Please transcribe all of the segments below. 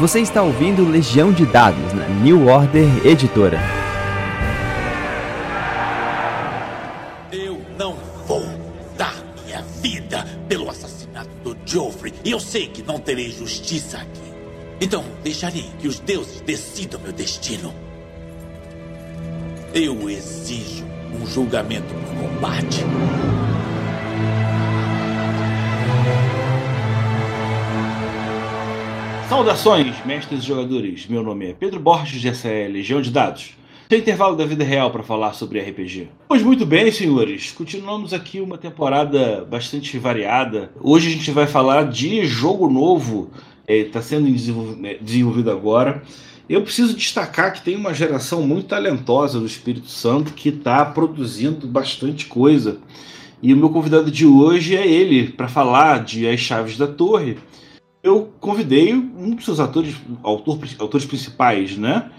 Você está ouvindo Legião de Dados na New Order Editora. Eu não vou dar minha vida pelo assassinato do Joffrey. E eu sei que não terei justiça aqui. Então deixarei que os deuses decidam meu destino. Eu exijo um julgamento por combate. Saudações, mestres e jogadores. Meu nome é Pedro Borges essa é Legião de Dados. Tem intervalo da vida real para falar sobre RPG. Pois muito bem, senhores. Continuamos aqui uma temporada bastante variada. Hoje a gente vai falar de jogo novo. Está é, sendo né, desenvolvido agora. Eu preciso destacar que tem uma geração muito talentosa do Espírito Santo que está produzindo bastante coisa. E o meu convidado de hoje é ele para falar de As Chaves da Torre eu convidei um dos seus atores, autor, autores principais, né?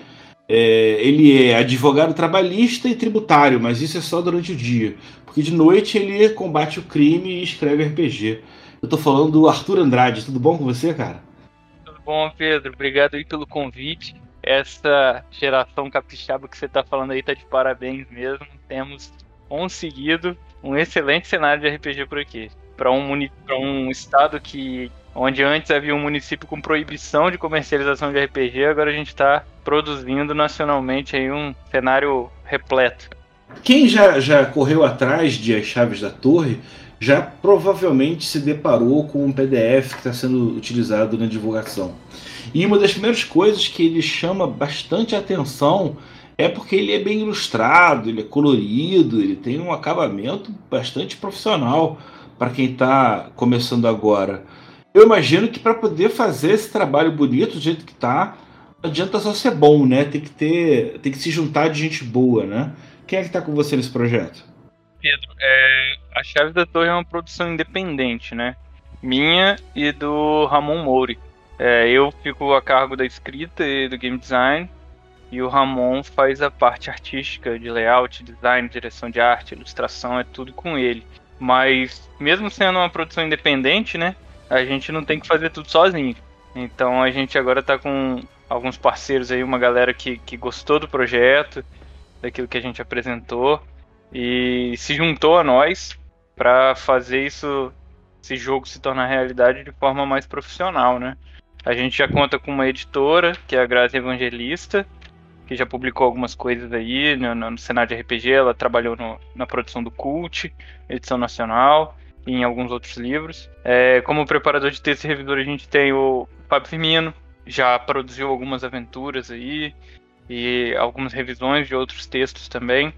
É, ele é advogado trabalhista e tributário, mas isso é só durante o dia. Porque de noite ele combate o crime e escreve RPG. Eu tô falando do Arthur Andrade. Tudo bom com você, cara? Tudo bom, Pedro. Obrigado aí pelo convite. Essa geração capixaba que você tá falando aí tá de parabéns mesmo. Temos conseguido um excelente cenário de RPG por aqui. Para um, um estado que onde antes havia um município com proibição de comercialização de RPG, agora a gente está produzindo nacionalmente aí um cenário repleto. Quem já, já correu atrás de As Chaves da Torre já provavelmente se deparou com um PDF que está sendo utilizado na divulgação. E uma das primeiras coisas que ele chama bastante atenção é porque ele é bem ilustrado, ele é colorido, ele tem um acabamento bastante profissional para quem está começando agora. Eu imagino que para poder fazer esse trabalho bonito do jeito que tá, não adianta só ser bom, né? Tem que ter, tem que se juntar de gente boa, né? Quem é que tá com você nesse projeto? Pedro, é, a Chave da Torre é uma produção independente, né? Minha e do Ramon Mouri. É, eu fico a cargo da escrita e do game design, e o Ramon faz a parte artística de layout, design, direção de arte, ilustração, é tudo com ele. Mas mesmo sendo uma produção independente, né? A gente não tem que fazer tudo sozinho. Então a gente agora está com alguns parceiros aí, uma galera que, que gostou do projeto, daquilo que a gente apresentou e se juntou a nós para fazer isso, esse jogo se tornar realidade de forma mais profissional, né? A gente já conta com uma editora, que é a Graça Evangelista, que já publicou algumas coisas aí no, no cenário de RPG, ela trabalhou no, na produção do Cult, edição nacional, em alguns outros livros. É, como preparador de texto e revisor, a gente tem o Fábio Firmino, já produziu algumas aventuras aí e algumas revisões de outros textos também.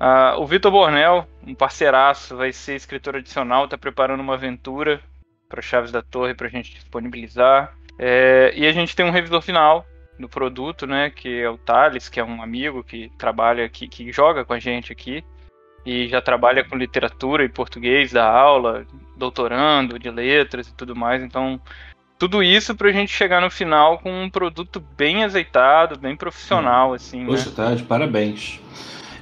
Uh, o Vitor Bornel, um parceiraço, vai ser escritor adicional, está preparando uma aventura para Chaves da Torre para a gente disponibilizar. É, e a gente tem um revisor final do produto, né, que é o Thales, que é um amigo que trabalha aqui, que joga com a gente aqui e já trabalha com literatura e português, dá aula, doutorando de letras e tudo mais. Então, tudo isso para a gente chegar no final com um produto bem azeitado, bem profissional, hum. assim. Poxa, né? tá, de parabéns.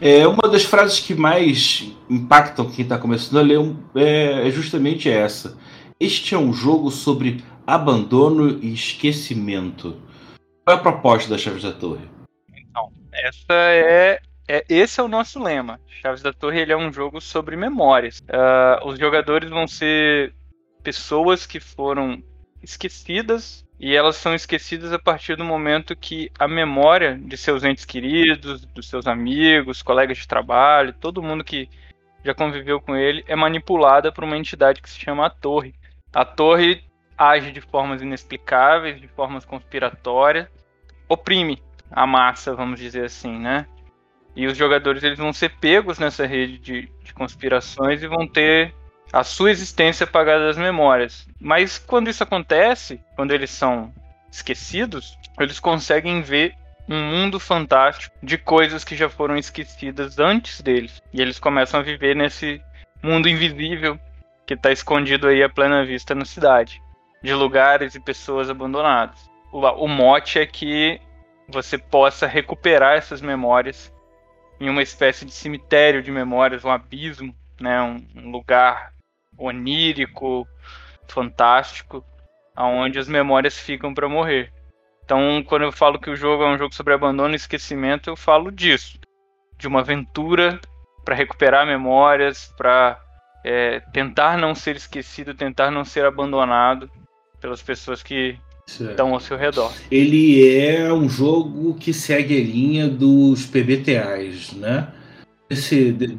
É, uma das frases que mais impactam quem está começando a ler é, é justamente essa. Este é um jogo sobre abandono e esquecimento. Qual é a proposta da Chaves da Torre? Então, essa é é, esse é o nosso lema. Chaves da Torre ele é um jogo sobre memórias. Uh, os jogadores vão ser pessoas que foram esquecidas e elas são esquecidas a partir do momento que a memória de seus entes queridos, dos seus amigos, colegas de trabalho, todo mundo que já conviveu com ele é manipulada por uma entidade que se chama a Torre. A Torre age de formas inexplicáveis, de formas conspiratórias, oprime a massa, vamos dizer assim, né? E os jogadores eles vão ser pegos nessa rede de, de conspirações e vão ter a sua existência apagada das memórias. Mas quando isso acontece, quando eles são esquecidos, eles conseguem ver um mundo fantástico de coisas que já foram esquecidas antes deles. E eles começam a viver nesse mundo invisível que está escondido aí à plena vista na cidade, de lugares e pessoas abandonadas. O, o mote é que você possa recuperar essas memórias em uma espécie de cemitério de memórias, um abismo, né, um, um lugar onírico, fantástico, aonde as memórias ficam para morrer. Então, quando eu falo que o jogo é um jogo sobre abandono e esquecimento, eu falo disso. De uma aventura para recuperar memórias, para é, tentar não ser esquecido, tentar não ser abandonado pelas pessoas que estão ao seu redor. Ele é um jogo que segue a linha dos PBTAs, né? Esse...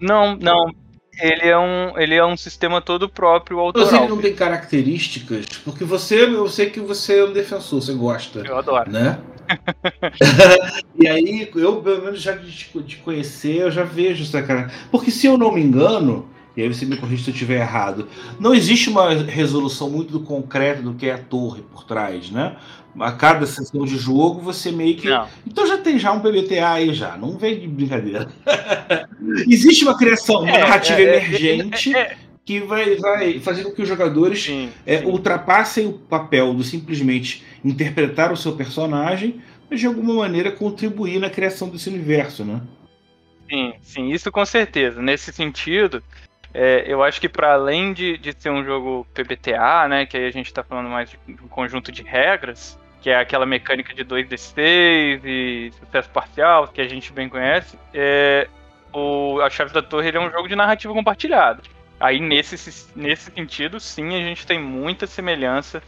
Não, não. Ele é um, ele é um sistema todo próprio autoral. Mas ele não tem características, porque você, eu sei que você é um defensor, você gosta. Eu adoro. Né? e aí, eu pelo menos já de te conhecer, eu já vejo essa cara. Porque se eu não me engano, e aí você me corrige se eu estiver errado, não existe uma resolução muito do concreto do que é a torre por trás, né? a cada sessão de jogo você meio que. Não. Então já tem já um PBTA aí já, não vem de brincadeira. Existe uma criação, uma é, narrativa é, é emergente é, é, que vai, vai fazer com que os jogadores sim, sim. ultrapassem o papel do simplesmente interpretar o seu personagem, mas de alguma maneira contribuir na criação desse universo, né? Sim, sim, isso com certeza. Nesse sentido, é, eu acho que para além de, de ser um jogo PBTA, né, que aí a gente está falando mais de um conjunto de regras, que é aquela mecânica de 2d6 e sucesso parcial, que a gente bem conhece, é, o, a Chave da Torre é um jogo de narrativa compartilhada. Aí, nesse, nesse sentido, sim, a gente tem muita semelhança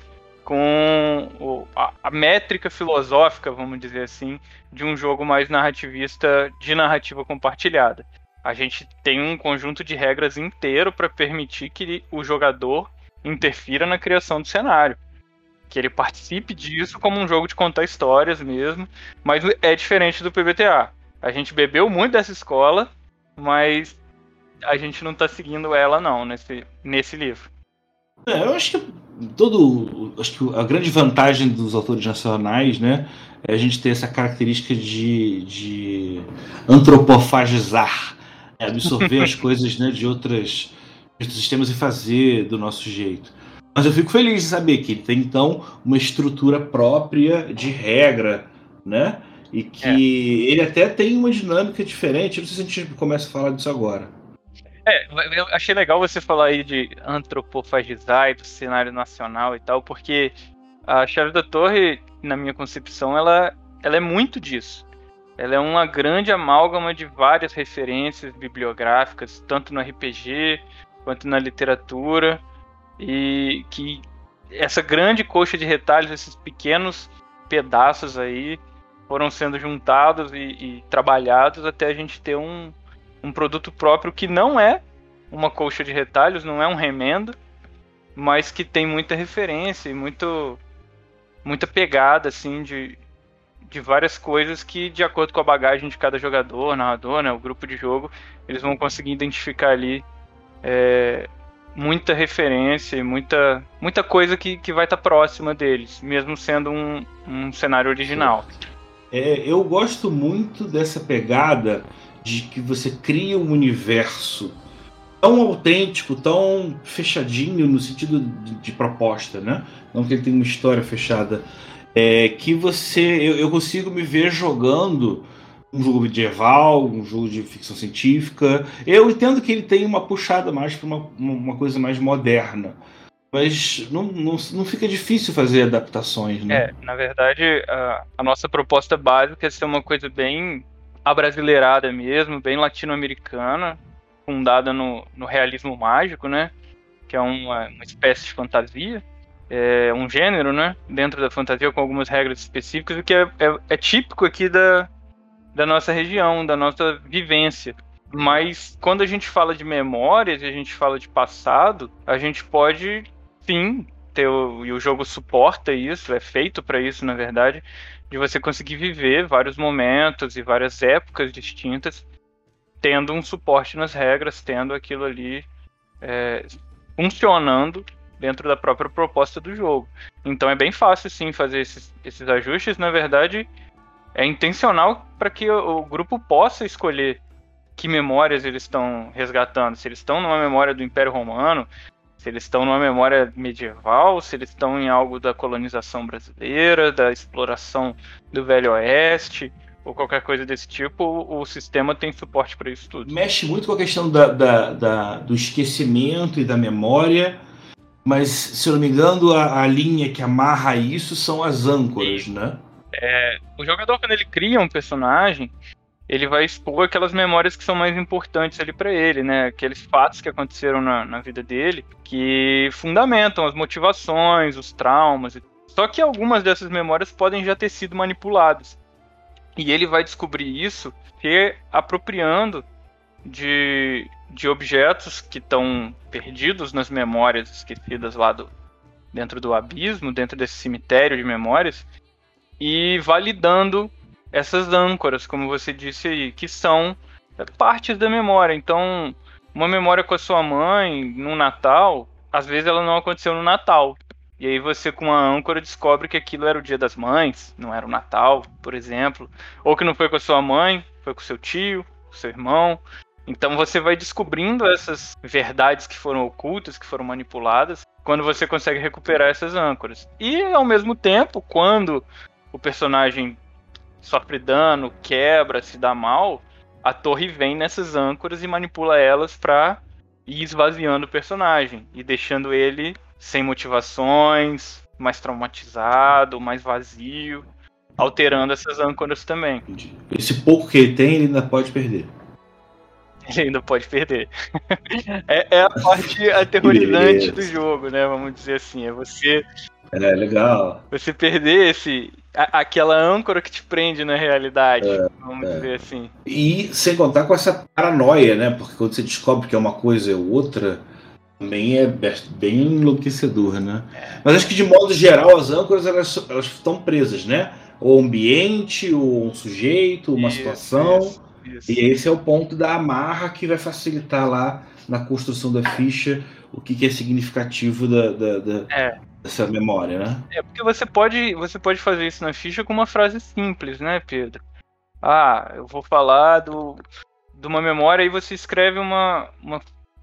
com o, a, a, métrica filosófica, vamos dizer assim, de um jogo mais narrativista de narrativa compartilhada. A gente tem um conjunto de regras inteiro para permitir que o jogador interfira na criação do cenário que ele participe disso como um jogo de contar histórias mesmo, mas é diferente do PBTA. A gente bebeu muito dessa escola, mas a gente não está seguindo ela não nesse, nesse livro. É, eu acho que todo, acho que a grande vantagem dos autores nacionais, né, é a gente ter essa característica de, de antropofagizar, é absorver as coisas, né, de outras de outros sistemas e fazer do nosso jeito. Mas eu fico feliz de saber que ele tem, então, uma estrutura própria de regra, né? E que é. ele até tem uma dinâmica diferente. Não sei se a gente começa a falar disso agora. É, eu achei legal você falar aí de antropofagizar e do cenário nacional e tal, porque a Chave da Torre, na minha concepção, ela, ela é muito disso. Ela é uma grande amálgama de várias referências bibliográficas, tanto no RPG quanto na literatura e que essa grande coxa de retalhos, esses pequenos pedaços aí, foram sendo juntados e, e trabalhados até a gente ter um, um produto próprio que não é uma coxa de retalhos, não é um remendo, mas que tem muita referência e muito, muita pegada assim de, de várias coisas que, de acordo com a bagagem de cada jogador, narrador, né, o grupo de jogo, eles vão conseguir identificar ali é, muita referência muita, muita coisa que, que vai estar tá próxima deles, mesmo sendo um, um cenário original. É, eu gosto muito dessa pegada de que você cria um universo tão autêntico, tão fechadinho no sentido de, de proposta, né? Não que ele tenha uma história fechada. É, que você. Eu, eu consigo me ver jogando um jogo medieval, um jogo de ficção científica. Eu entendo que ele tem uma puxada mais para uma, uma coisa mais moderna. Mas não, não, não fica difícil fazer adaptações, né? É, na verdade, a, a nossa proposta básica é ser uma coisa bem abrasileirada mesmo, bem latino-americana, fundada no, no realismo mágico, né? Que é uma, uma espécie de fantasia. É um gênero, né? Dentro da fantasia com algumas regras específicas, o que é, é, é típico aqui da, da nossa região, da nossa vivência. Mas quando a gente fala de memórias a gente fala de passado, a gente pode sim ter o, e o jogo suporta isso, é feito para isso, na verdade, de você conseguir viver vários momentos e várias épocas distintas, tendo um suporte nas regras, tendo aquilo ali é, funcionando dentro da própria proposta do jogo. Então é bem fácil sim fazer esses, esses ajustes. Na verdade, é intencional para que o, o, grupo possa escolher que memórias eles estão resgatando. Se eles estão numa memória do Império Romano, se eles estão numa memória medieval, se eles estão em algo da colonização brasileira, da exploração do Velho Oeste, ou qualquer coisa desse tipo, o, sistema tem suporte para isso tudo. Mexe muito com a questão da, da, da, do esquecimento e da memória. Mas, se eu não me engano, a, a linha que amarra isso são as âncoras, né? É, o jogador, quando ele cria um personagem, ele vai expor aquelas memórias que são mais importantes ali para ele, né? Aqueles fatos que aconteceram na, na, vida dele, que fundamentam as motivações, os traumas. Só que algumas dessas memórias podem já ter sido manipuladas. E ele vai descobrir isso se apropriando de, de objetos que estão perdidos nas memórias esquecidas lá do, dentro do abismo, dentro desse cemitério de memórias, e validando essas âncoras, como você disse aí, que são partes da memória. Então, uma memória com a sua mãe no Natal, às vezes ela não aconteceu no Natal. E aí você com uma âncora descobre que aquilo era o dia das mães, não era o Natal, por exemplo. Ou que não foi com a sua mãe, foi com seu tio, seu irmão. Então você vai descobrindo essas verdades que foram ocultas, que foram manipuladas, quando você consegue recuperar essas âncoras. E ao mesmo tempo, quando o personagem sofre dano, quebra, se dá mal, a torre vem nessas âncoras e manipula elas para ir esvaziando o personagem e deixando ele sem motivações, mais traumatizado, mais vazio, alterando essas âncoras também. Esse pouco que ele tem, ele ainda pode perder. Ele ainda pode perder. é, é, a parte aterrorizante do jogo, né? Vamos dizer assim. É você. É legal. Você perder esse, a, aquela âncora que te prende na realidade, é, vamos é. dizer assim. E sem contar com essa paranoia, né? Porque quando você descobre que é uma coisa ou outra, também é bem enlouquecedor, né? É. Mas acho que de modo geral as âncoras elas, elas estão presas, né? Ou ambiente, ou um sujeito, uma isso, situação. Isso, isso. E esse é o ponto da amarra que vai facilitar lá na construção da ficha o que, que é significativo da, da, da, é essa memória, né? É porque você pode, você pode fazer isso na ficha com uma frase simples, né, Pedro? Ah, eu vou falar do, de uma memória e você escreve uma, uma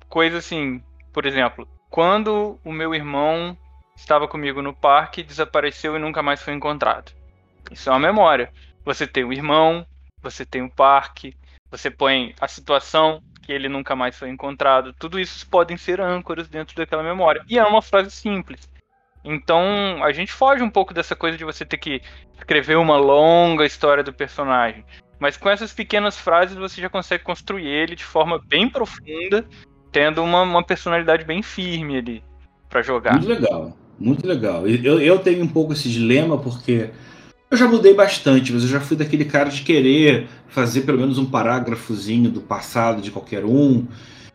coisa assim, por exemplo, quando o meu irmão estava comigo no parque, desapareceu e nunca mais foi encontrado. Isso é uma memória. Você tem o irmão, você tem o parque, você põe a situação que ele nunca mais foi encontrado. Tudo isso podem ser âncoras dentro daquela memória. E é uma frase simples. Então a gente foge um pouco dessa coisa de você ter que escrever uma longa história do personagem. Mas com essas pequenas frases você já consegue construir ele de forma bem profunda, tendo uma, uma personalidade bem firme ali para jogar. Muito legal, muito legal. Eu, eu tenho um pouco esse dilema porque eu já mudei bastante, mas eu já fui daquele cara de querer fazer pelo menos um parágrafozinho do passado de qualquer um.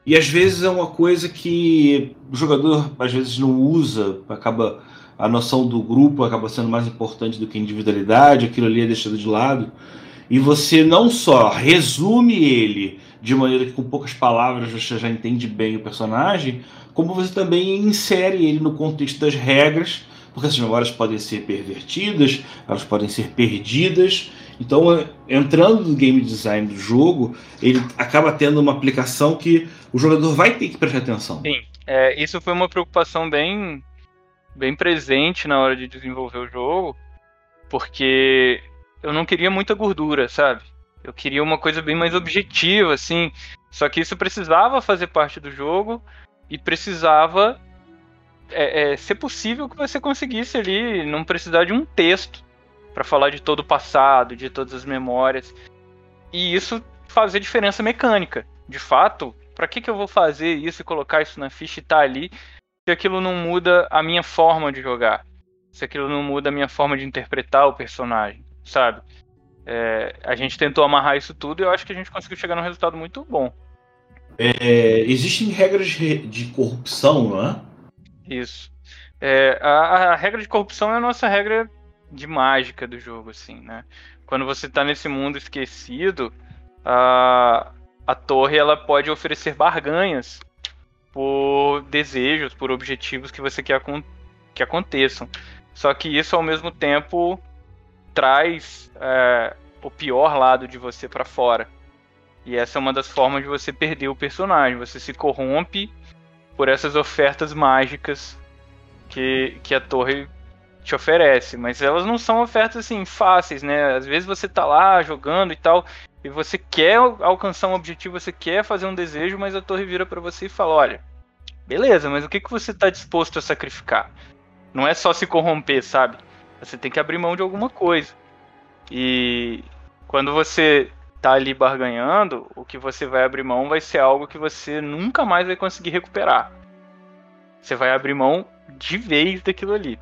E às vezes é uma coisa que o jogador às vezes não usa, acaba a noção do grupo acaba sendo mais importante do que a individualidade, aquilo ali é deixado de lado. E você não só resume ele de maneira que com poucas palavras você já entende bem o personagem, como você também insere ele no contexto das regras, porque essas memórias podem ser pervertidas, elas podem ser perdidas, então, entrando no game design do jogo, ele acaba tendo uma aplicação que o jogador vai ter que prestar atenção. Sim, é, isso foi uma preocupação bem, bem presente na hora de desenvolver o jogo, porque eu não queria muita gordura, sabe? Eu queria uma coisa bem mais objetiva, assim. Só que isso precisava fazer parte do jogo e precisava é, é, ser possível que você conseguisse ali não precisar de um texto para falar de todo o passado, de todas as memórias. E isso fazer diferença mecânica. De fato, para que, que eu vou fazer isso e colocar isso na ficha e tá ali se aquilo não muda a minha forma de jogar? Se aquilo não muda a minha forma de interpretar o personagem, sabe? É, a gente tentou amarrar isso tudo e eu acho que a gente conseguiu chegar num resultado muito bom. É, existem regras de corrupção, não é? Isso. É, a, a, regra de corrupção é a nossa regra de mágica do jogo, assim, né? Quando você tá nesse mundo esquecido, a, a torre ela pode oferecer barganhas por desejos, por objetivos que você quer que aconteçam. Só que isso ao mesmo tempo traz é, o pior lado de você para fora. E essa é uma das formas de você perder o personagem. Você se corrompe por essas ofertas mágicas que, que a torre te oferece, mas elas não são ofertas assim fáceis, né? Às vezes você tá lá jogando e tal, e você quer alcançar um objetivo, você quer fazer um desejo, mas a torre vira para você e fala: "Olha, Beleza, mas o que, que você está disposto a sacrificar? Não é só se corromper, sabe? Você tem que abrir mão de alguma coisa. E quando você tá ali barganhando, o que você vai abrir mão vai ser algo que você nunca mais vai conseguir recuperar. Você vai abrir mão de vez daquilo ali.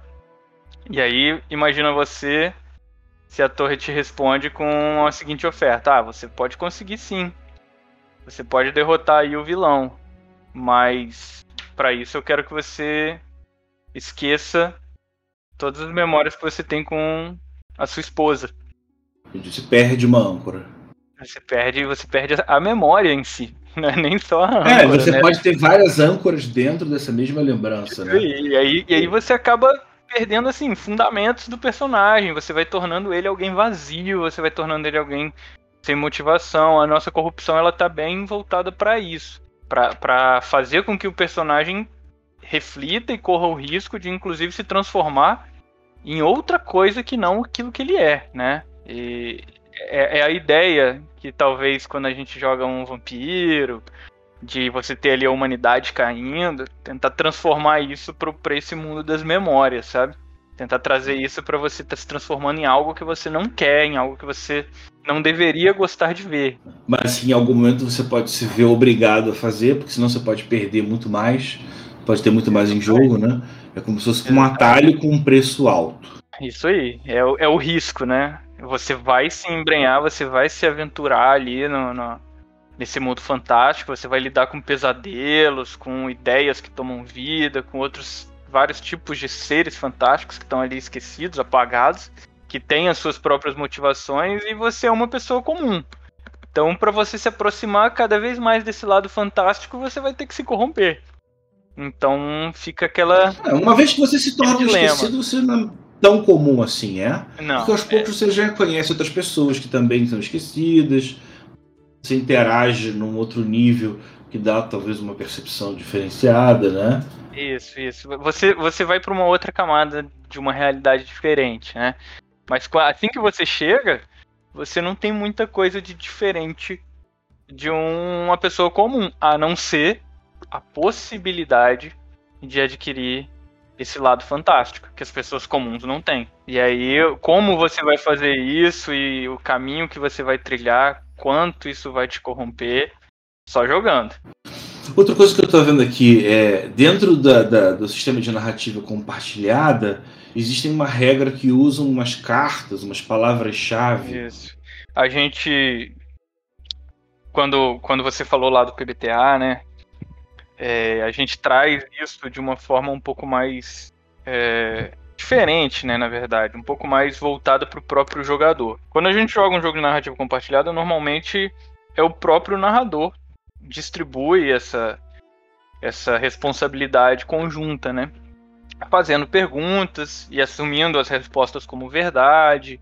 E aí, imagina você se a torre te responde com a seguinte oferta: Ah, você pode conseguir sim. Você pode derrotar aí o vilão. Mas para isso eu quero que você esqueça todas as memórias que você tem com a sua esposa. Você perde uma âncora. Você perde, você perde a memória em si, não é nem só a âncora. É, você né? pode ter várias âncoras dentro dessa mesma lembrança, né? E aí, e aí você acaba perdendo assim fundamentos do personagem. Você vai tornando ele alguém vazio, você vai tornando ele alguém sem motivação. A nossa corrupção ela tá bem voltada para isso, para fazer com que o personagem reflita e corra o risco de inclusive se transformar em outra coisa que não aquilo que ele é, né? E é, é a ideia que talvez quando a gente joga um vampiro, de você ter ali a humanidade caindo, tentar transformar isso para esse mundo das memórias, sabe? Tentar trazer isso para você estar tá se transformando em algo que você não quer, em algo que você não deveria gostar de ver. Mas em algum momento você pode se ver obrigado a fazer, porque senão você pode perder muito mais, pode ter muito mais em jogo, né? É como se fosse um atalho com um preço alto. Isso aí, é, é o risco, né? Você vai se embrenhar, você vai se aventurar ali no, no, nesse mundo fantástico, você vai lidar com pesadelos, com ideias que tomam vida, com outros vários tipos de seres fantásticos que estão ali esquecidos, apagados, que têm as suas próprias motivações e você é uma pessoa comum. Então, para você se aproximar cada vez mais desse lado fantástico, você vai ter que se corromper. Então, fica aquela. É, uma vez que você se torna esquecido, você não tão comum assim, é? Não. Porque aos poucos é... você já conhece outras pessoas que também são esquecidas, você interage num outro nível que dá talvez uma percepção diferenciada, né? Isso, isso. Você, você vai para uma outra camada de uma realidade diferente, né? Mas assim que você chega, você não tem muita coisa de diferente de uma pessoa comum, a não ser a possibilidade de adquirir esse lado fantástico que as pessoas comuns não têm. E aí, como você vai fazer isso e o caminho que você vai trilhar, quanto isso vai te corromper, só jogando. Outra coisa que eu estou vendo aqui é dentro da, da, do sistema de narrativa compartilhada existem uma regra que usam umas cartas, umas palavras-chave. Isso. A gente quando quando você falou lá do PBTA, né? É, a gente traz isso de uma forma um pouco mais é, diferente, né, na verdade, um pouco mais voltada para o próprio jogador. Quando a gente joga um jogo de narrativa compartilhada, normalmente é o próprio narrador distribui essa essa responsabilidade conjunta, né? Fazendo perguntas e assumindo as respostas como verdade,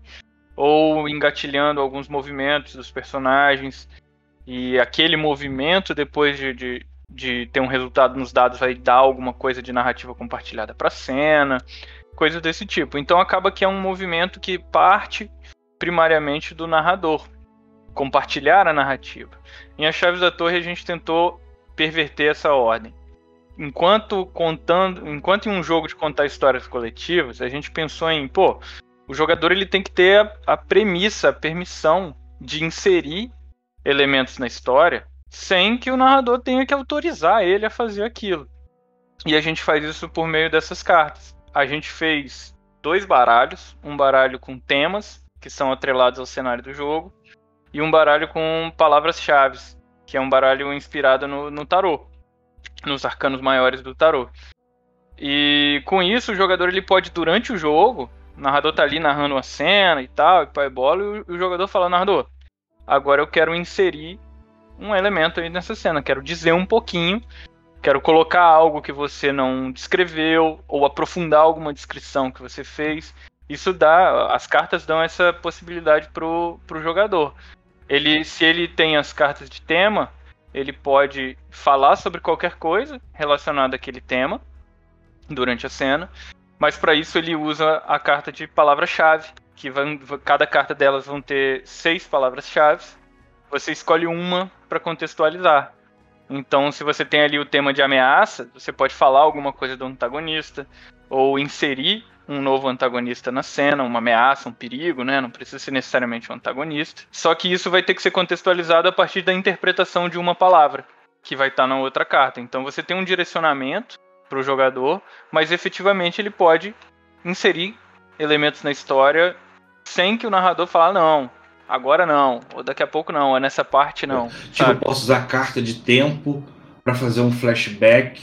ou engatilhando alguns movimentos dos personagens. E aquele movimento, depois de, de, de ter um resultado nos dados vai dar alguma coisa de narrativa compartilhada para cena, coisas desse tipo. Então acaba que é um movimento que parte primariamente do narrador, compartilhar a narrativa. Em As Chaves da Torre a gente tentou perverter essa ordem. Enquanto contando, enquanto em um jogo de contar histórias coletivas, a gente pensou em, pô, o jogador ele tem que ter a, a premissa, a permissão de inserir elementos na história sem que o narrador tenha que autorizar ele a fazer aquilo. E a gente faz isso por meio dessas cartas. A gente fez dois baralhos, um baralho com temas que são atrelados ao cenário do jogo e um baralho com palavras-chave, que é um baralho inspirado no, no tarô, nos arcanos maiores do tarô. E com isso o jogador ele pode durante o jogo, o narrador tá ali narrando a cena e tal, e pai bola, e o jogador fala, narrador, agora eu quero inserir um elemento aí nessa cena. Quero dizer um pouquinho, quero colocar algo que você não descreveu ou aprofundar alguma descrição que você fez. Isso dá, as cartas dão essa possibilidade pro, pro jogador. Ele, se ele tem as cartas de tema, ele pode falar sobre qualquer coisa relacionada àquele tema durante a cena, mas para isso ele usa a carta de palavra-chave, que vai, cada carta delas vão ter seis palavras-chave você escolhe uma para contextualizar. Então, se você tem ali o tema de ameaça, você pode falar alguma coisa do antagonista, ou inserir um novo antagonista na cena, uma ameaça, um perigo, né? Não precisa ser necessariamente um antagonista. Só que isso vai ter que ser contextualizado a partir da interpretação de uma palavra, que vai estar na outra carta. Então você tem um direcionamento para o jogador, mas efetivamente ele pode inserir elementos na história sem que o narrador fale, não, agora não, ou daqui a pouco não, ou nessa parte não. Tipo, sabe? eu posso usar carta de tempo para fazer um flashback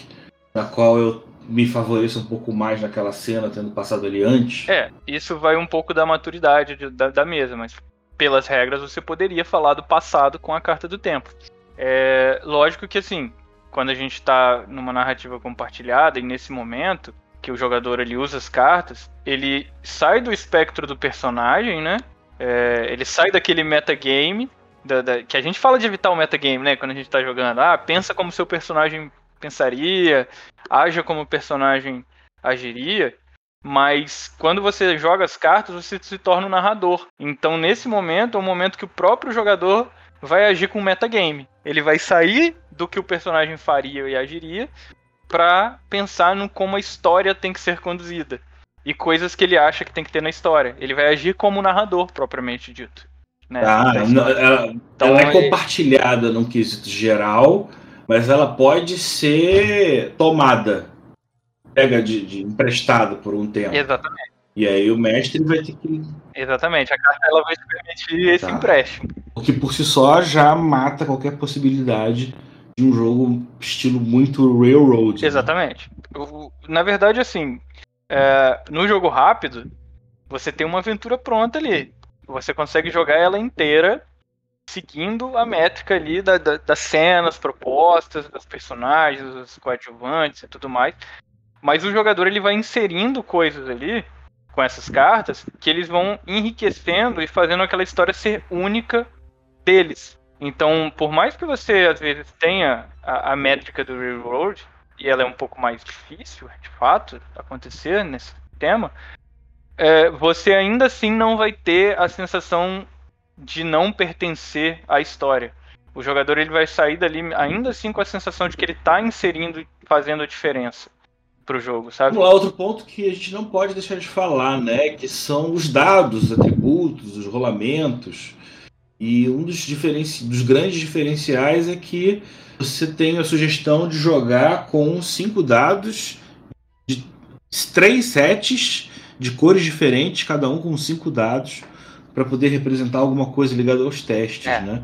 na qual eu me favoreça um pouco mais naquela cena, tendo passado ali antes. É, isso vai um pouco da maturidade de, da, da, mesa, mas pelas regras você poderia falar do passado com a carta do tempo. É lógico que assim, quando a gente está numa narrativa compartilhada e nesse momento que o jogador ele usa as cartas, ele sai do espectro do personagem, né? É, ele sai daquele metagame da, da, que a gente fala de evitar o metagame, né? Quando a gente está jogando. Ah, pensa como seu personagem pensaria, haja como o personagem agiria, mas quando você joga as cartas, você se torna um narrador. Então, nesse momento, é o momento que o próprio jogador vai agir com o metagame. Ele vai sair do que o personagem faria e agiria para pensar no como a história tem que ser conduzida e coisas que ele acha que tem que ter na história. Ele vai agir como narrador propriamente dito. Né? Ah, ela, então, ela é compartilhada num quesito geral, mas ela pode ser tomada, pega de, de emprestado por um tempo. Exatamente. E aí o mestre vai ter que. Exatamente, a carta ela vai permitir esse tá. empréstimo. O que por si só já mata qualquer possibilidade de um jogo estilo muito Railroad. Né? Exatamente. Né? Na verdade, assim, é, no jogo rápido, você tem uma aventura pronta ali. Você consegue jogar ela inteira seguindo a métrica ali da, da, das cenas propostas, dos personagens, dos coadjuvantes e tudo mais. Mas o jogador ele vai inserindo coisas ali com essas cartas que eles vão enriquecendo e fazendo aquela história ser única deles. Então, por mais que você às vezes tenha a, a métrica do Railroad, e ela é um pouco mais difícil, de fato, acontecer nesse tema, é, você ainda assim não vai ter a sensação de não pertencer à história. O jogador ele vai sair dali ainda assim com a sensação de que ele está inserindo e fazendo a diferença pro jogo, sabe? Outro ponto que a gente não pode deixar de falar, né, que são os dados, os atributos, os rolamentos. E um dos, diferenci... dos grandes diferenciais é que você tem a sugestão de jogar com cinco dados de três sets de cores diferentes, cada um com cinco dados para poder representar alguma coisa ligada aos testes, é. né?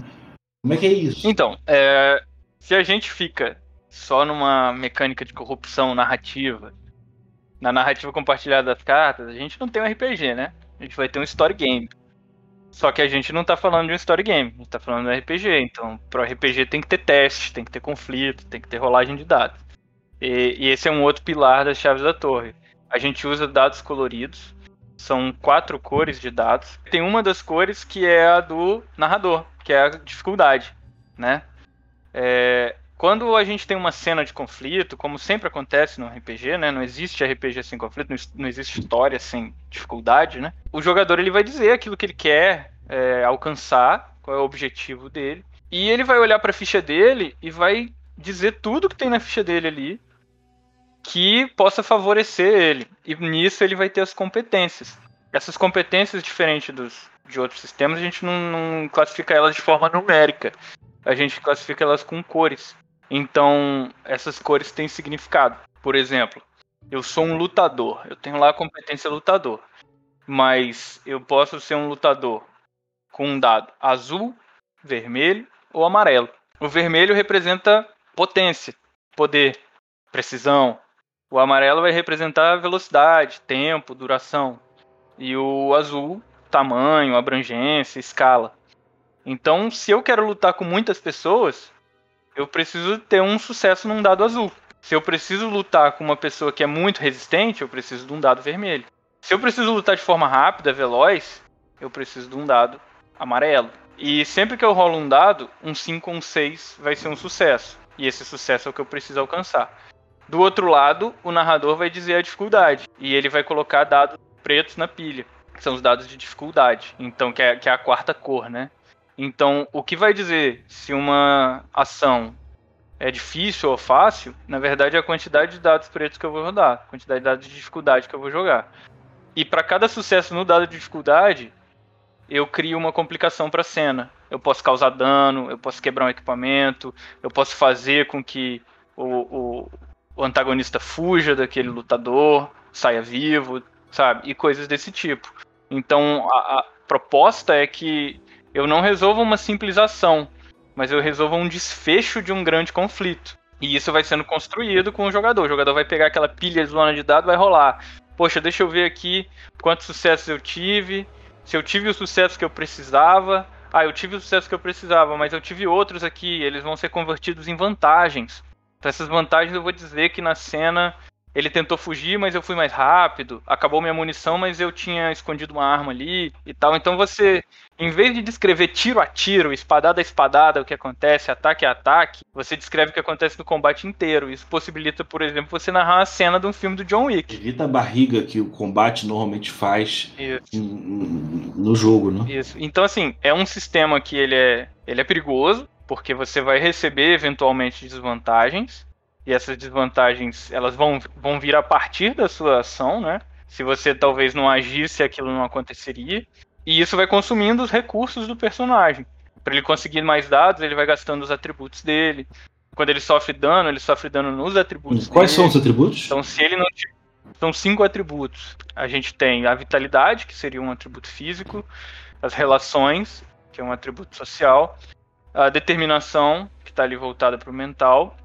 Como é que é isso? Então, é, se a gente fica só numa mecânica de corrupção narrativa, na narrativa compartilhada das cartas, a gente não tem um RPG, né? A gente vai ter um story game. Só que a gente não tá falando de um story game, a gente tá falando de um RPG. Então, pro RPG tem que ter teste, tem que ter conflito, tem que ter rolagem de dados. E, e esse é um outro pilar das chaves da torre. A gente usa dados coloridos, são quatro cores de dados. Tem uma das cores que é a do narrador, que é a dificuldade, né? É, quando a gente tem uma cena de conflito, como sempre acontece no RPG, né? Não existe RPG sem conflito, não existe história sem dificuldade, né? O jogador ele vai dizer aquilo que ele quer é, alcançar, qual é o objetivo dele, e ele vai olhar para a ficha dele e vai dizer tudo que tem na ficha dele ali que possa favorecer ele. E nisso ele vai ter as competências. Essas competências, diferentes dos, de outros sistemas, a gente não, não classifica elas de forma numérica. A gente classifica elas com cores. Então, essas cores têm significado. Por exemplo, eu sou um lutador. Eu tenho lá a competência lutador. Mas eu posso ser um lutador com um dado azul, vermelho ou amarelo. O vermelho representa potência, poder, precisão, o amarelo vai representar velocidade, tempo, duração. E o azul, tamanho, abrangência, escala. Então, se eu quero lutar com muitas pessoas, eu preciso ter um sucesso num dado azul. Se eu preciso lutar com uma pessoa que é muito resistente, eu preciso de um dado vermelho. Se eu preciso lutar de forma rápida, veloz, eu preciso de um dado amarelo. E sempre que eu rolo um dado, um 5 ou um 6 vai ser um sucesso. E esse sucesso é o que eu preciso alcançar. Do outro lado, o narrador vai dizer a dificuldade e ele vai colocar dados pretos na pilha, que são os dados de dificuldade, então que é, que é a quarta cor, né? Então, o que vai dizer se uma ação é difícil ou fácil, na verdade é a quantidade de dados pretos que eu vou rodar, a quantidade de dados de dificuldade que eu vou jogar. E para cada sucesso no dado de dificuldade, eu crio uma complicação para a cena. Eu posso causar dano, eu posso quebrar um equipamento, eu posso fazer com que o, o, o antagonista fuja daquele lutador, saia vivo, sabe? E coisas desse tipo. Então a, a proposta é que eu não resolva uma simples ação, mas eu resolva um desfecho de um grande conflito. E isso vai sendo construído com o jogador. O jogador vai pegar aquela pilha de lona de dado vai rolar. Poxa, deixa eu ver aqui quantos sucessos eu tive. Se eu tive o sucesso que eu precisava. Ah, eu tive o sucesso que eu precisava, mas eu tive outros aqui. Eles vão ser convertidos em vantagens. Então, essas vantagens eu vou dizer que na cena ele tentou fugir, mas eu fui mais rápido. Acabou minha munição, mas eu tinha escondido uma arma ali e tal. Então você, em vez de descrever tiro a tiro, espadada a espadada, o que acontece, ataque a ataque, você descreve o que acontece no combate inteiro. Isso possibilita, por exemplo, você narrar a cena de um filme do John Wick. Evita a barriga que o combate normalmente faz no jogo, né? Isso. Então, assim, é um sistema que ele é, ele é perigoso, porque você vai receber eventualmente desvantagens e essas desvantagens elas vão, vão vir a partir da sua ação, né? Se você talvez não agisse, aquilo não aconteceria. E isso vai consumindo os recursos do personagem. Para ele conseguir mais dados, ele vai gastando os atributos dele. Quando ele sofre dano, ele sofre dano nos atributos Quais dele. são os atributos? Então, se ele não são cinco atributos. A gente tem a vitalidade, que seria um atributo físico, as relações, que é um atributo social, a determinação, que está ali voltada para o mental,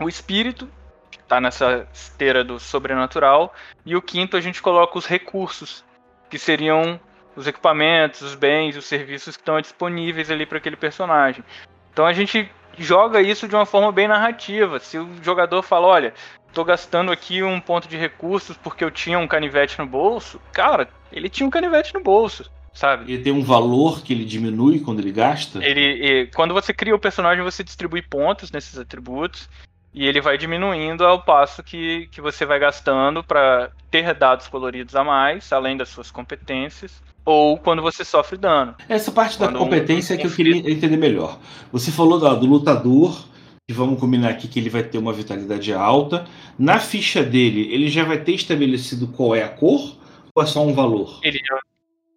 o espírito, que está nessa esteira do sobrenatural, e o quinto a gente coloca os recursos, que seriam os equipamentos, os bens, os serviços que estão disponíveis ali para aquele personagem. Então a gente joga isso de uma forma bem narrativa. Se o jogador fala, olha, estou gastando aqui um ponto de recursos porque eu tinha um canivete no bolso, cara, ele tinha um canivete no bolso. Sabe? Ele tem um valor que ele diminui quando ele gasta? Ele, quando você cria o personagem, você distribui pontos nesses atributos e ele vai diminuindo ao passo que, que você vai gastando para ter dados coloridos a mais, além das suas competências, ou quando você sofre dano. Essa parte quando da competência um... é que eu queria entender melhor. Você falou do, do lutador, que vamos combinar aqui que ele vai ter uma vitalidade alta. Na ficha dele, ele já vai ter estabelecido qual é a cor ou é só um valor? Ele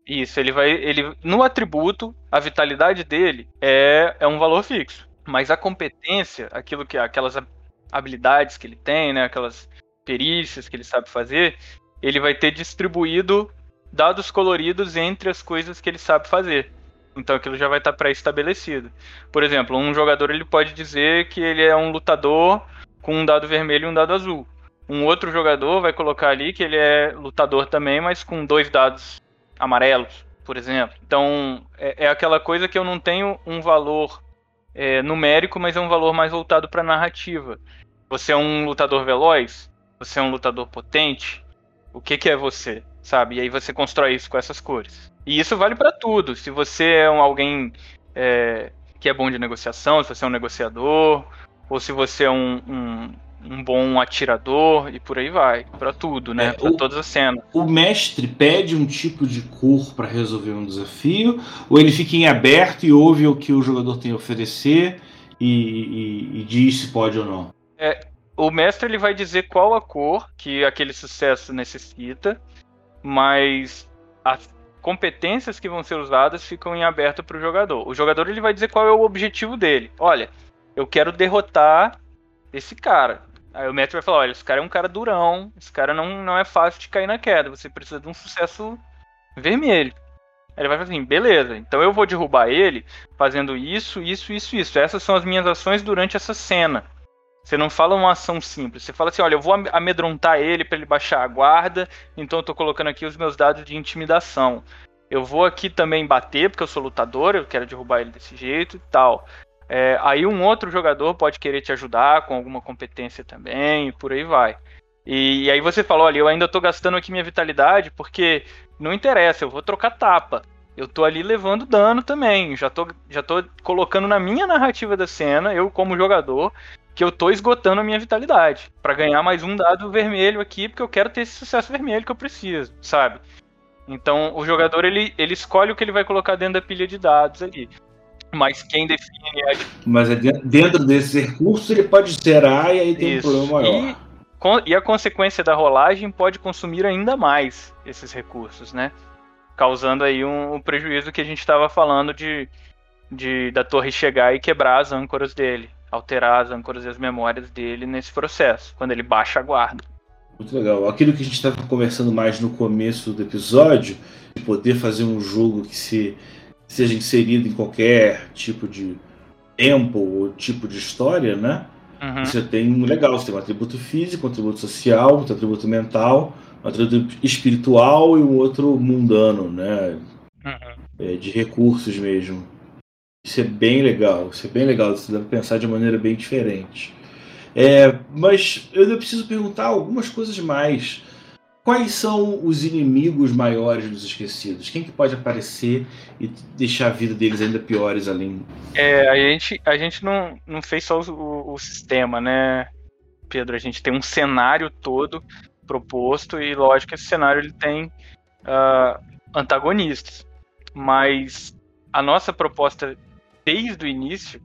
Isso, ele vai. Ele, no atributo, a vitalidade dele é, é um valor fixo. Mas a competência, aquilo que aquelas habilidades que ele tem, né, aquelas perícias que ele sabe fazer, ele vai ter distribuído dados coloridos entre as coisas que ele sabe fazer. Então aquilo já vai estar pré-estabelecido. Por exemplo, um jogador ele pode dizer que ele é um lutador com um dado vermelho e um dado azul. Um outro jogador vai colocar ali que ele é lutador também, mas com dois dados amarelos, por exemplo. Então é, é aquela coisa que eu não tenho um valor é, numérico, mas é um valor mais voltado para narrativa. Você é um lutador veloz? Você é um lutador potente? O que, que é você? Sabe? E aí você constrói isso com essas cores. E isso vale para tudo. Se você é um, alguém é, que é bom de negociação, se você é um negociador, ou se você é um, um, um bom atirador e por aí vai, para tudo, né? É, para todas as cenas. O mestre pede um tipo de cor para resolver um desafio, ou ele fica em aberto e ouve o que o jogador tem a oferecer e, e, e diz se pode ou não? É, o mestre ele vai dizer qual a cor que aquele sucesso necessita, mas as competências que vão ser usadas ficam em aberto para o jogador. O jogador ele vai dizer qual é o objetivo dele. Olha, eu quero derrotar esse cara. Aí o mestre vai falar: olha, esse cara é um cara durão, esse cara não, não é fácil de cair na queda, você precisa de um sucesso vermelho. Aí ele vai falar assim: beleza, então eu vou derrubar ele fazendo isso, isso, isso, isso. Essas são as minhas ações durante essa cena. Você não fala uma ação simples. Você fala assim: olha, eu vou amedrontar ele para ele baixar a guarda, então eu tô colocando aqui os meus dados de intimidação. Eu vou aqui também bater, porque eu sou lutador, eu quero derrubar ele desse jeito e tal. É, aí um outro jogador pode querer te ajudar com alguma competência também, e por aí vai. E, e aí você fala: olha, eu ainda tô gastando aqui minha vitalidade porque não interessa, eu vou trocar tapa eu tô ali levando dano também. Já tô, já tô colocando na minha narrativa da cena, eu como jogador, que eu tô esgotando a minha vitalidade para ganhar mais um dado vermelho aqui, porque eu quero ter esse sucesso vermelho que eu preciso, sabe? Então o jogador ele, ele escolhe o que ele vai colocar dentro da pilha de dados ali. Mas quem define é. Mas é dentro desses recursos ele pode zerar e aí tem Isso. um problema maior. E, e a consequência da rolagem pode consumir ainda mais esses recursos, né? Causando aí um, um prejuízo que a gente estava falando de, de da torre chegar e quebrar as âncoras dele, alterar as âncoras e as memórias dele nesse processo, quando ele baixa a guarda. Muito legal. Aquilo que a gente estava conversando mais no começo do episódio, de poder fazer um jogo que se seja inserido em qualquer tipo de tempo ou tipo de história, né? Uhum. Você tem um legal, você tem um atributo físico, um atributo social, um atributo mental, um atributo espiritual e um outro mundano, né? Uhum. É, de recursos mesmo. Isso é bem legal, isso é bem legal, você deve pensar de maneira bem diferente. É, mas eu preciso perguntar algumas coisas mais. Quais são os inimigos maiores dos esquecidos? Quem que pode aparecer e deixar a vida deles ainda piores além? É, a gente, a gente não, não fez só o, o sistema, né, Pedro? A gente tem um cenário todo proposto e, lógico, esse cenário ele tem uh, antagonistas. Mas a nossa proposta desde o início,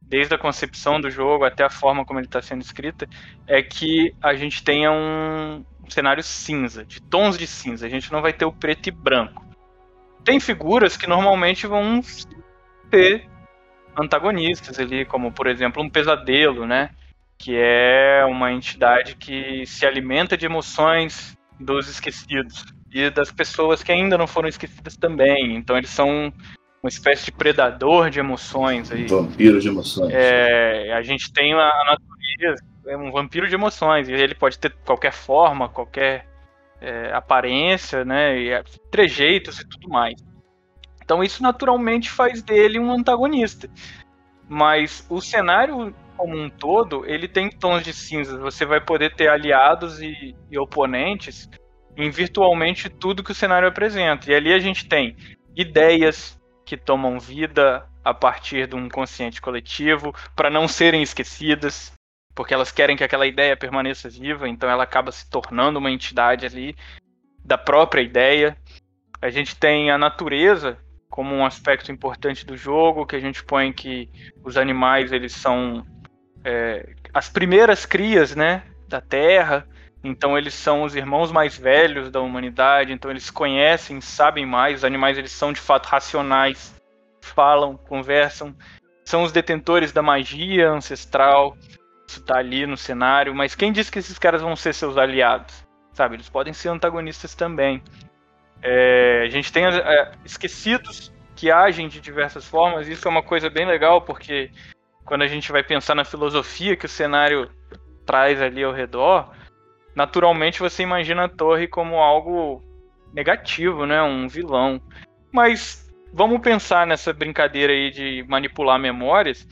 desde a concepção do jogo até a forma como ele está sendo escrita, é que a gente tenha um, cenário cinza, de tons de cinza. A gente não vai ter o preto e branco. Tem figuras que normalmente vão ter antagonistas ali, como por exemplo um pesadelo, né? Que é uma entidade que se alimenta de emoções dos esquecidos e das pessoas que ainda não foram esquecidas também. Então eles são uma espécie de predador de emoções aí. Vampiro de emoções. É, a gente tem a natureza é um vampiro de emoções. E ele pode ter qualquer forma, qualquer é, aparência, né? E é, trejeitos e tudo mais. Então isso naturalmente faz dele um antagonista. Mas o cenário como um todo, ele tem tons de cinzas. Você vai poder ter aliados e, e oponentes em virtualmente tudo que o cenário apresenta. E ali a gente tem ideias que tomam vida a partir de um consciente coletivo para não serem esquecidas porque elas querem que aquela ideia permaneça viva, então ela acaba se tornando uma entidade ali da própria ideia. A gente tem a natureza como um aspecto importante do jogo, que a gente põe que os animais eles são é, as primeiras crias, né, da Terra. Então eles são os irmãos mais velhos da humanidade. Então eles conhecem, sabem mais. Os animais eles são de fato racionais, falam, conversam, são os detentores da magia ancestral isso tá ali no cenário, mas quem disse que esses caras vão ser seus aliados? Sabe, eles podem ser antagonistas também. É, a gente tem é, esquecidos que agem de diversas formas, isso é uma coisa bem legal, porque quando a gente vai pensar na filosofia que o cenário traz ali ao redor, naturalmente você imagina a torre como algo negativo, né? Um vilão. Mas vamos pensar nessa brincadeira aí de manipular memórias,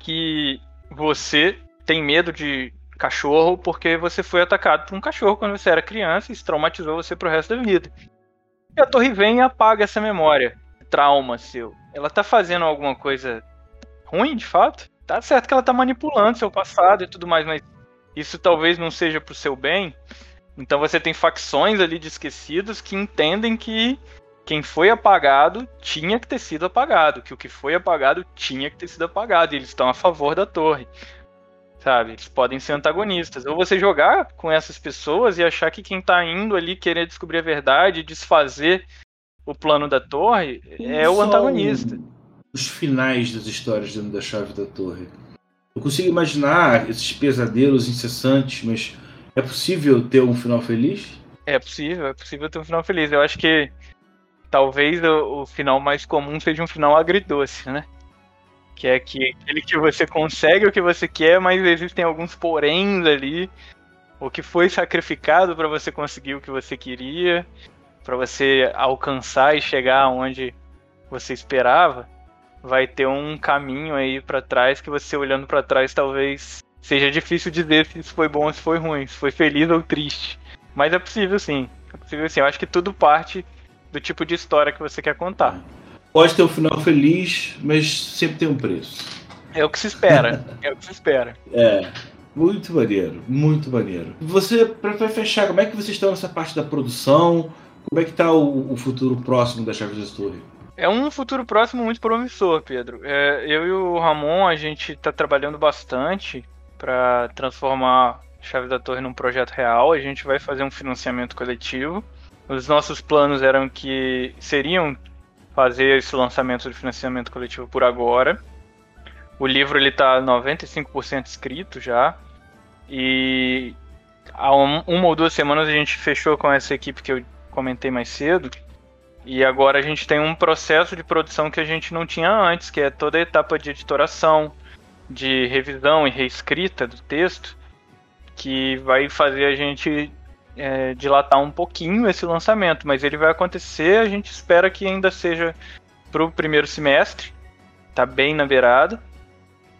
que você tem medo de cachorro porque você foi atacado por um cachorro quando você era criança e isso traumatizou você pro resto da vida. E a torre vem e apaga essa memória, trauma seu. Ela tá fazendo alguma coisa ruim, de fato? Tá certo que ela tá manipulando seu passado e tudo mais, mas isso talvez não seja pro seu bem. Então você tem facções ali de esquecidos que entendem que quem foi apagado tinha que ter sido apagado, que o que foi apagado tinha que ter sido apagado, e eles estão a favor da torre. Sabe? Eles podem ser antagonistas. Ou você jogar com essas pessoas e achar que quem tá indo ali querer descobrir a verdade, desfazer o plano da torre, é o antagonista. Os finais das histórias dentro da chave da torre. Eu consigo imaginar esses pesadelos incessantes, mas é possível ter um final feliz? É possível, é possível ter um final feliz. Eu acho que talvez o, o, final mais comum seja um final agridoce, né? Que é que, aquele que você consegue o que você quer, mas existem alguns poréns ali. O que foi sacrificado para você conseguir o que você queria, para você alcançar e chegar onde você esperava, vai ter um caminho aí para trás que você olhando para trás talvez seja difícil dizer se isso foi bom ou se foi ruim, se foi feliz ou triste. Mas é possível sim. É possível sim. Eu acho que tudo parte do tipo de história que você quer contar. Pode ter um final feliz, mas sempre tem um preço. É o que se espera. é o que se espera. É. Muito maneiro, muito maneiro. Você, para fechar, como é que vocês estão nessa parte da produção? Como é que está o, o, futuro próximo da Chaves da Torre? É um futuro próximo muito promissor, Pedro. É, eu e o Ramon, a gente está trabalhando bastante para transformar Chave da Torre num projeto real. A gente vai fazer um financiamento coletivo. Os nossos planos eram que seriam fazer esse lançamento de financiamento coletivo por agora. O livro ele está 95% escrito já. E há um, uma ou duas semanas a gente fechou com essa equipe que eu comentei mais cedo. E agora a gente tem um processo de produção que a gente não tinha antes, que é toda a etapa de editoração, de revisão e reescrita do texto, que vai fazer a gente é, dilatar um pouquinho esse lançamento, mas ele vai acontecer, a gente espera que ainda seja para o primeiro semestre, tá bem na beirada,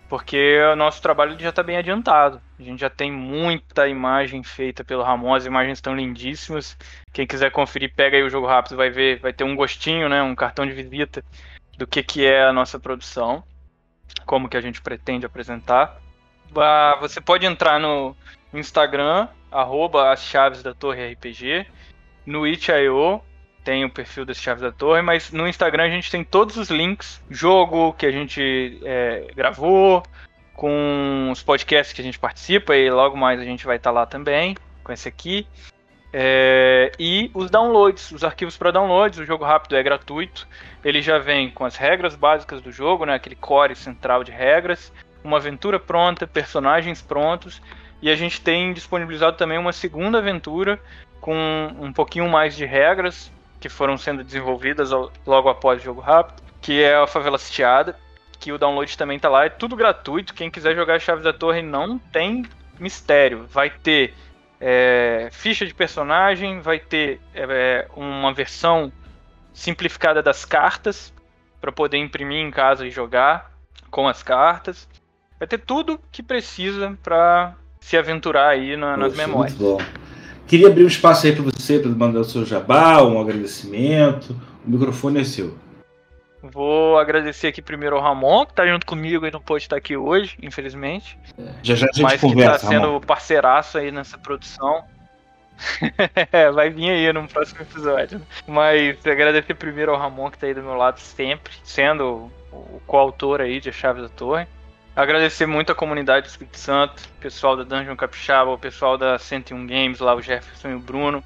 porque o nosso trabalho já está bem adiantado. A gente já tem muita imagem feita pelo Ramon, as imagens estão lindíssimas. Quem quiser conferir, pega aí o jogo rápido, vai ver, vai ter um gostinho, né, um cartão de visita do que, que é a nossa produção, como que a gente pretende apresentar. Ah, você pode entrar no Instagram, arroba as chaves da Torre RPG, no itch.io tem o perfil das Chaves da Torre, mas no Instagram a gente tem todos os links, jogo que a gente é, gravou, com os podcasts que a gente participa, e logo mais a gente vai estar tá lá também, com esse aqui. É, e os downloads, os arquivos para downloads, o jogo rápido é gratuito. Ele já vem com as regras básicas do jogo, né, aquele core central de regras, uma aventura pronta, personagens prontos, e a gente tem disponibilizado também uma segunda aventura com um pouquinho mais de regras que foram sendo desenvolvidas logo após o jogo rápido, que é a Favela Sitiada, que o download também tá lá, é tudo gratuito. Quem quiser jogar Chaves da Torre não tem mistério. Vai ter é, ficha de personagem, vai ter é, uma versão simplificada das cartas para poder imprimir em casa e jogar com as cartas. Vai ter tudo que precisa para se aventurar aí na, nas memórias. Muito bom. Queria abrir um espaço aí para você, para mandar o seu jabá, um agradecimento. O microfone é seu. Vou agradecer aqui primeiro ao Ramon, que está junto comigo e não pôde estar aqui hoje, infelizmente. Já já a gente mas conversa, que está sendo Ramon. parceiraço aí nessa produção. Vai vir aí no próximo episódio. Mas agradecer primeiro ao Ramon, que está aí do meu lado sempre, sendo o coautor aí de A Chave da Torre. Agradecer muito a comunidade do Espírito Santo, o pessoal da Dungeon Capixaba, o pessoal da 101 Games, lá o Jefferson e o Bruno,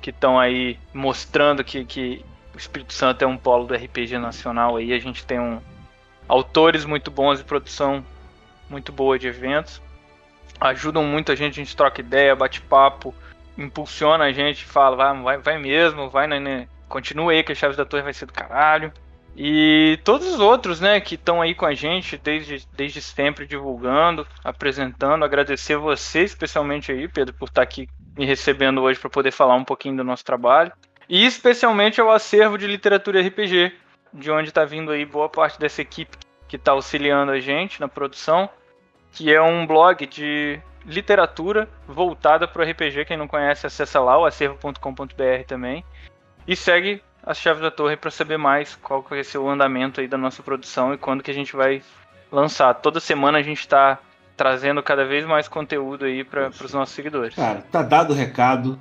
que estão aí mostrando que, que o Espírito Santo é um polo do RPG nacional aí. A gente tem um, autores muito bons e produção muito boa de eventos. Ajudam muito a gente, a gente troca ideia, bate papo, impulsiona a gente, fala, vai, vai mesmo, vai, né, continua aí que a Chaves da Torre vai ser do caralho. E todos os outros, né, que estão aí com a gente desde, desde sempre divulgando, apresentando. Agradecer você, especialmente aí, Pedro, por estar aqui me recebendo hoje para poder falar um pouquinho do nosso trabalho. E especialmente ao acervo de literatura RPG, de onde está vindo aí boa parte dessa equipe que está auxiliando a gente na produção, que é um blog de literatura voltada para o RPG. Quem não conhece, acessa lá o acervo.com.br também. E segue as chaves da torre para saber mais qual vai ser o andamento aí da nossa produção e quando que a gente vai lançar. Toda semana a gente está trazendo cada vez mais conteúdo aí para os nossos seguidores. Cara, tá dado o recado.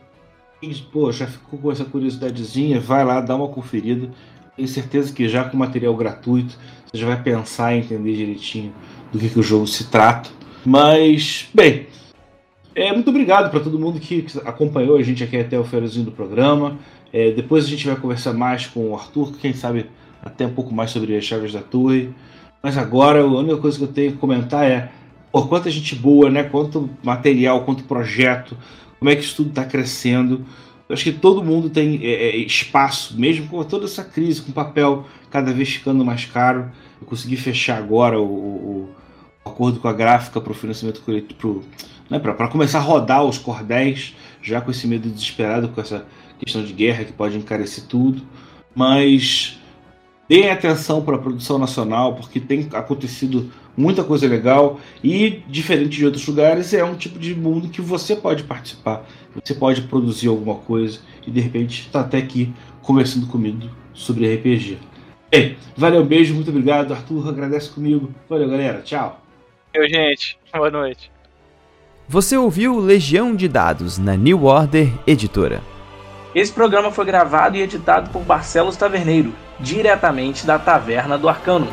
Pô, já ficou com essa curiosidadezinha, vai lá, dá uma conferida. Tenho certeza que já com material gratuito, você já vai pensar e entender direitinho do que, que o jogo se trata. Mas, bem, é, muito obrigado para todo mundo que acompanhou a gente aqui até o finalzinho do programa. É, depois a gente vai conversar mais com o Arthur, quem sabe até um pouco mais sobre as chaves da torre. Mas agora a única coisa que eu tenho que comentar é por quanta gente boa, né? Quanto material, quanto projeto, como é que isso tudo está crescendo. Eu acho que todo mundo tem é, é, espaço, mesmo com toda essa crise, com papel cada vez ficando mais caro. Eu consegui fechar agora o, o acordo com a gráfica para o financiamento coletivo, né, para começar a rodar os cordéis, já com esse medo desesperado, com essa questão de guerra que pode encarecer tudo, mas deem atenção para a produção nacional, porque tem acontecido muita coisa legal e, diferente de outros lugares, é um tipo de mundo que você pode participar, você pode produzir alguma coisa e de repente está até aqui conversando comigo sobre RPG. Bem, valeu, beijo, muito obrigado. Arthur agradece comigo. Valeu, galera. Tchau. Eu, gente. Boa noite. Você ouviu Legião de Dados na New Order Editora. Esse programa foi gravado e editado por Barcelos Taverneiro, diretamente da Taverna do Arcano.